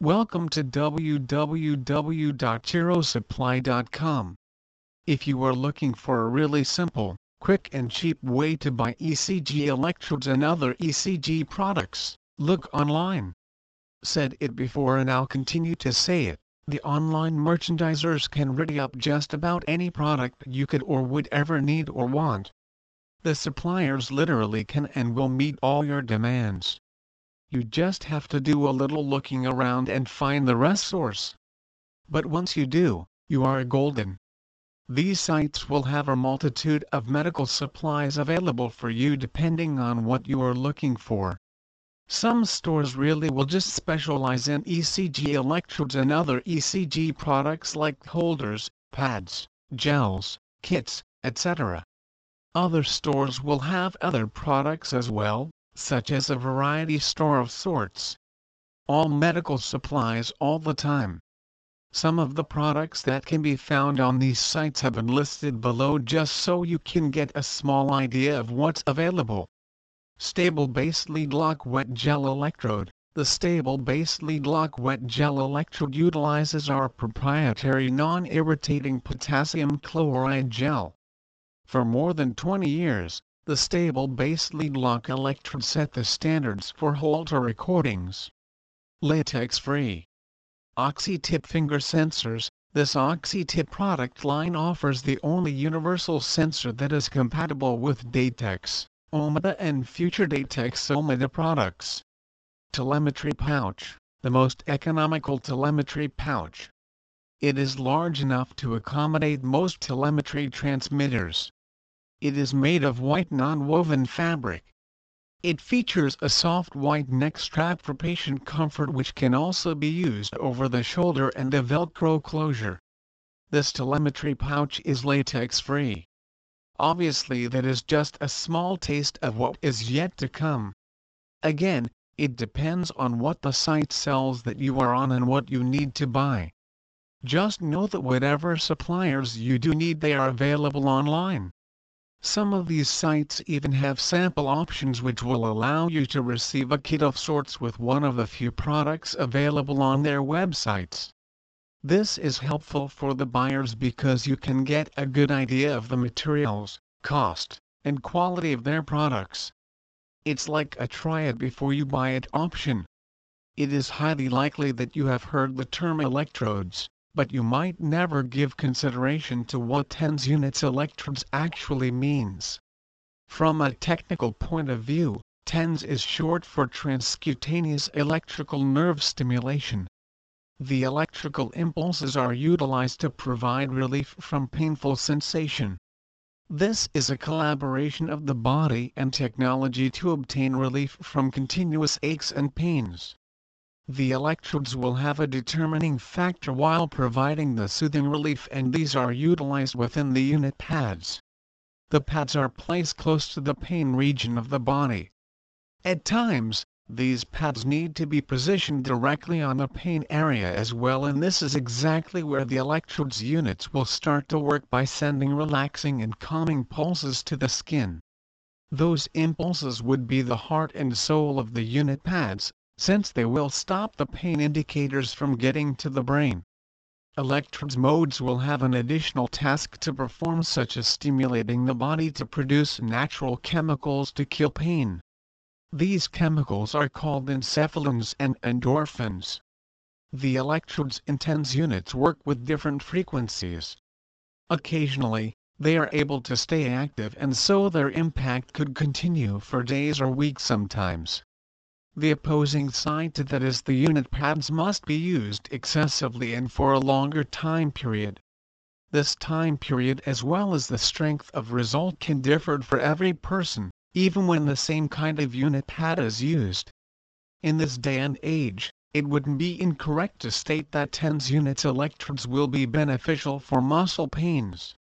Welcome to www.chirosupply.com. If you are looking for a really simple, quick and cheap way to buy ECG electrodes and other ECG products, look online. Said it before and I'll continue to say it, the online merchandisers can ready up just about any product you could or would ever need or want. The suppliers literally can and will meet all your demands. You just have to do a little looking around and find the rest source. But once you do, you are golden. These sites will have a multitude of medical supplies available for you depending on what you are looking for. Some stores really will just specialize in ECG electrodes and other ECG products like holders, pads, gels, kits, etc. Other stores will have other products as well, such as a variety store of sorts. All medical supplies all the time. Some of the products that can be found on these sites have been listed below just so you can get a small idea of what's available. Stable Base Lead Lock Wet Gel Electrode The Stable Base Lead Lock Wet Gel Electrode utilizes our proprietary non-irritating potassium chloride gel. For more than 20 years, the stable base lead lock electrode set the standards for Holter recordings. Latex-free. Oxy-tip finger sensors This Oxy-tip product line offers the only universal sensor that is compatible with Datex, Ohmeda and future Datex Ohmeda products. Telemetry pouch The most economical telemetry pouch. It is large enough to accommodate most telemetry transmitters. It is made of white non-woven fabric. It features a soft white neck strap for patient comfort which can also be used over the shoulder and a velcro closure. This telemetry pouch is latex free. Obviously that is just a small taste of what is yet to come. Again, it depends on what the site sells that you are on and what you need to buy. Just know that whatever suppliers you do need they are available online. Some of these sites even have sample options which will allow you to receive a kit of sorts with one of the few products available on their websites. This is helpful for the buyers because you can get a good idea of the materials, cost, and quality of their products. It's like a try it before you buy it option. It is highly likely that you have heard the term electrodes but you might never give consideration to what TENS units electrodes actually means. From a technical point of view, TENS is short for transcutaneous electrical nerve stimulation. The electrical impulses are utilized to provide relief from painful sensation. This is a collaboration of the body and technology to obtain relief from continuous aches and pains. The electrodes will have a determining factor while providing the soothing relief and these are utilized within the unit pads. The pads are placed close to the pain region of the body. At times, these pads need to be positioned directly on the pain area as well and this is exactly where the electrodes units will start to work by sending relaxing and calming pulses to the skin. Those impulses would be the heart and soul of the unit pads, since they will stop the pain indicators from getting to the brain. Electrodes modes will have an additional task to perform such as stimulating the body to produce natural chemicals to kill pain. These chemicals are called enkephalins and endorphins. The electrodes intense units work with different frequencies. Occasionally, they are able to stay active and so their impact could continue for days or weeks sometimes. The opposing side to that is the unit pads must be used excessively and for a longer time period. This time period as well as the strength of result can differ for every person, even when the same kind of unit pad is used. In this day and age, it wouldn't be incorrect to state that TENS units electrodes will be beneficial for muscle pains.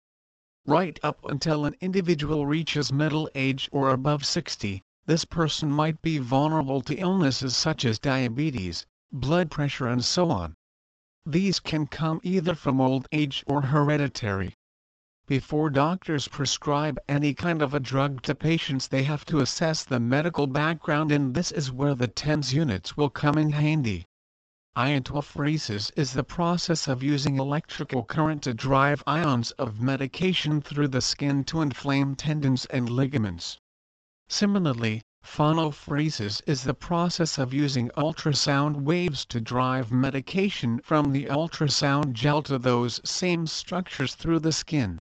Right up until an individual reaches middle age or above 60, this person might be vulnerable to illnesses such as diabetes, blood pressure and so on. These can come either from old age or hereditary. Before doctors prescribe any kind of a drug to patients they have to assess the medical background and this is where the TENS units will come in handy. Iontophoresis is the process of using electrical current to drive ions of medication through the skin to inflame tendons and ligaments. Similarly, Phonophoresis is the process of using ultrasound waves to drive medication from the ultrasound gel to those same structures through the skin.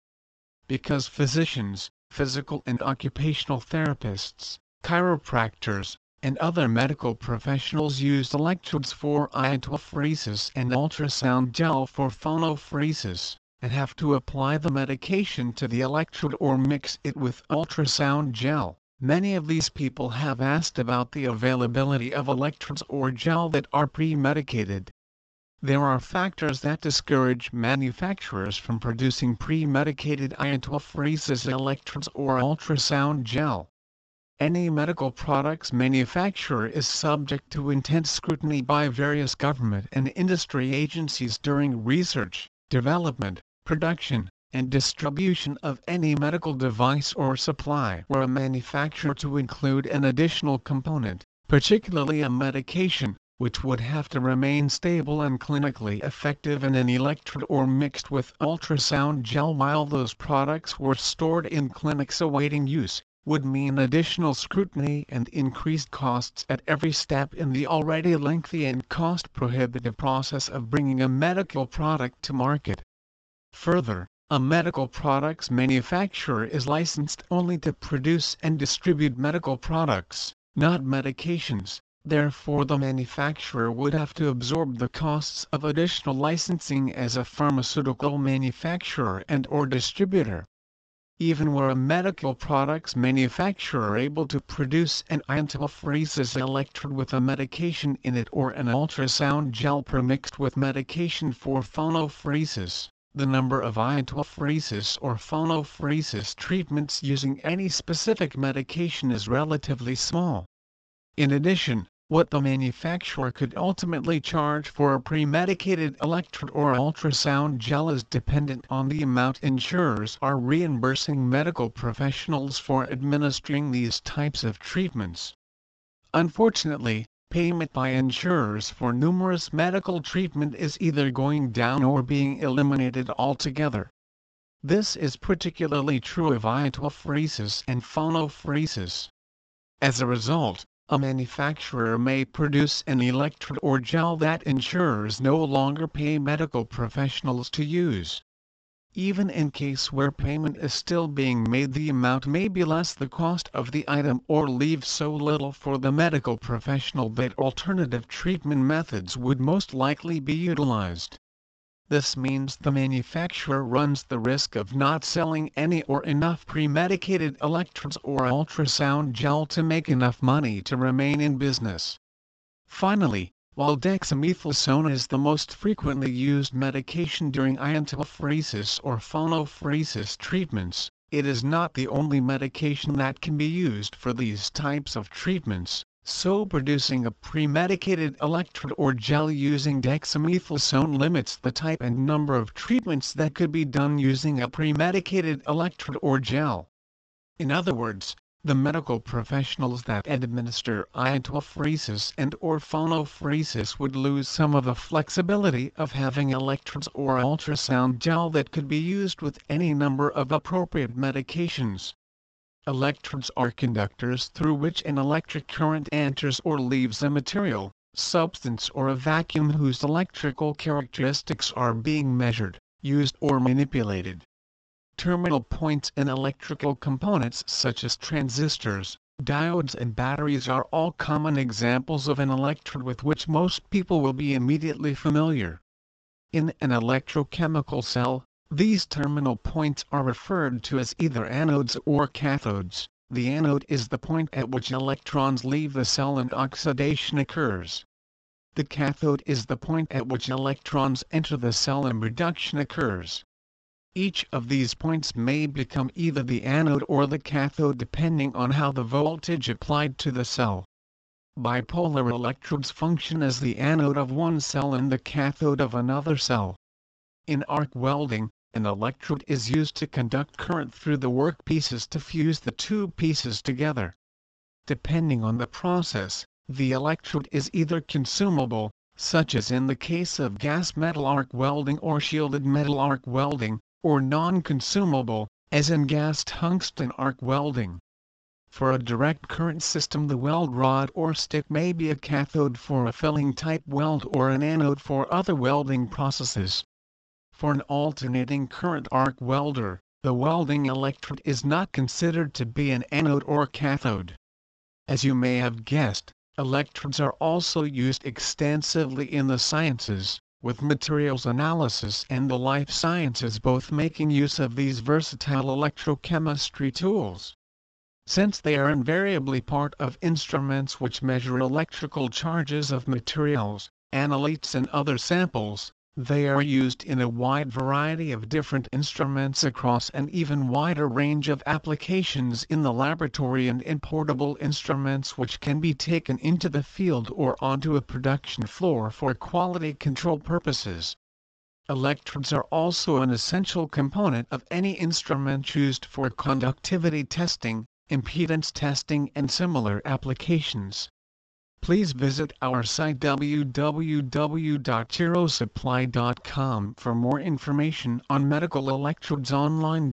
Because physicians, physical and occupational therapists, chiropractors, and other medical professionals use electrodes for iontophoresis and ultrasound gel for phonophoresis, and have to apply the medication to the electrode or mix it with ultrasound gel. Many of these people have asked about the availability of electrodes or gel that are pre-medicated. There are factors that discourage manufacturers from producing pre-medicated iontophoresis electrodes or ultrasound gel. Any medical products manufacturer is subject to intense scrutiny by various government and industry agencies during research, development, production, and distribution of any medical device or supply or a manufacturer to include an additional component, particularly a medication, which would have to remain stable and clinically effective in an electrode or mixed with ultrasound gel while those products were stored in clinics awaiting use would mean additional scrutiny and increased costs at every step in the already lengthy and cost-prohibitive process of bringing a medical product to market. Further, a medical products manufacturer is licensed only to produce and distribute medical products, not medications, therefore the manufacturer would have to absorb the costs of additional licensing as a pharmaceutical manufacturer and or distributor. Even were a medical products manufacturer able to produce an iontophoresis electrode with a medication in it or an ultrasound gel premixed with medication for phonophoresis, the number of iontophoresis or phonophoresis treatments using any specific medication is relatively small. In addition, what the manufacturer could ultimately charge for a pre-medicated electrode or ultrasound gel is dependent on the amount insurers are reimbursing medical professionals for administering these types of treatments. Unfortunately, payment by insurers for numerous medical treatment is either going down or being eliminated altogether. This is particularly true of iontophoresis and phonophoresis. As a result, a manufacturer may produce an electrode or gel that insurers no longer pay medical professionals to use. Even in case where payment is still being made the amount may be less the cost of the item or leave so little for the medical professional that alternative treatment methods would most likely be utilized. This means the manufacturer runs the risk of not selling any or enough pre-medicated electrodes or ultrasound gel to make enough money to remain in business. Finally, while dexamethasone is the most frequently used medication during iontophoresis or phonophoresis treatments, it is not the only medication that can be used for these types of treatments so producing a pre-medicated electrode or gel using dexamethasone limits the type and number of treatments that could be done using a pre-medicated electrode or gel. In other words, the medical professionals that administer iontophoresis and or phonophoresis would lose some of the flexibility of having electrodes or ultrasound gel that could be used with any number of appropriate medications. Electrodes are conductors through which an electric current enters or leaves a material, substance or a vacuum whose electrical characteristics are being measured, used or manipulated. Terminal points in electrical components such as transistors, diodes and batteries are all common examples of an electrode with which most people will be immediately familiar. In an electrochemical cell, these terminal points are referred to as either anodes or cathodes. The anode is the point at which electrons leave the cell and oxidation occurs. The cathode is the point at which electrons enter the cell and reduction occurs. Each of these points may become either the anode or the cathode depending on how the voltage applied to the cell. Bipolar electrodes function as the anode of one cell and the cathode of another cell. In arc welding, an electrode is used to conduct current through the workpieces to fuse the two pieces together. Depending on the process, the electrode is either consumable, such as in the case of gas metal arc welding or shielded metal arc welding, or non-consumable, as in gas tungsten arc welding. For a direct current system the weld rod or stick may be a cathode for a filling type weld or an anode for other welding processes. For an alternating current arc welder, the welding electrode is not considered to be an anode or cathode. As you may have guessed, electrodes are also used extensively in the sciences, with materials analysis and the life sciences both making use of these versatile electrochemistry tools. Since they are invariably part of instruments which measure electrical charges of materials, analytes and other samples, they are used in a wide variety of different instruments across an even wider range of applications in the laboratory and in portable instruments which can be taken into the field or onto a production floor for quality control purposes. Electrodes are also an essential component of any instrument used for conductivity testing, impedance testing and similar applications. Please visit our site www.chirosupply.com for more information on medical electrodes online.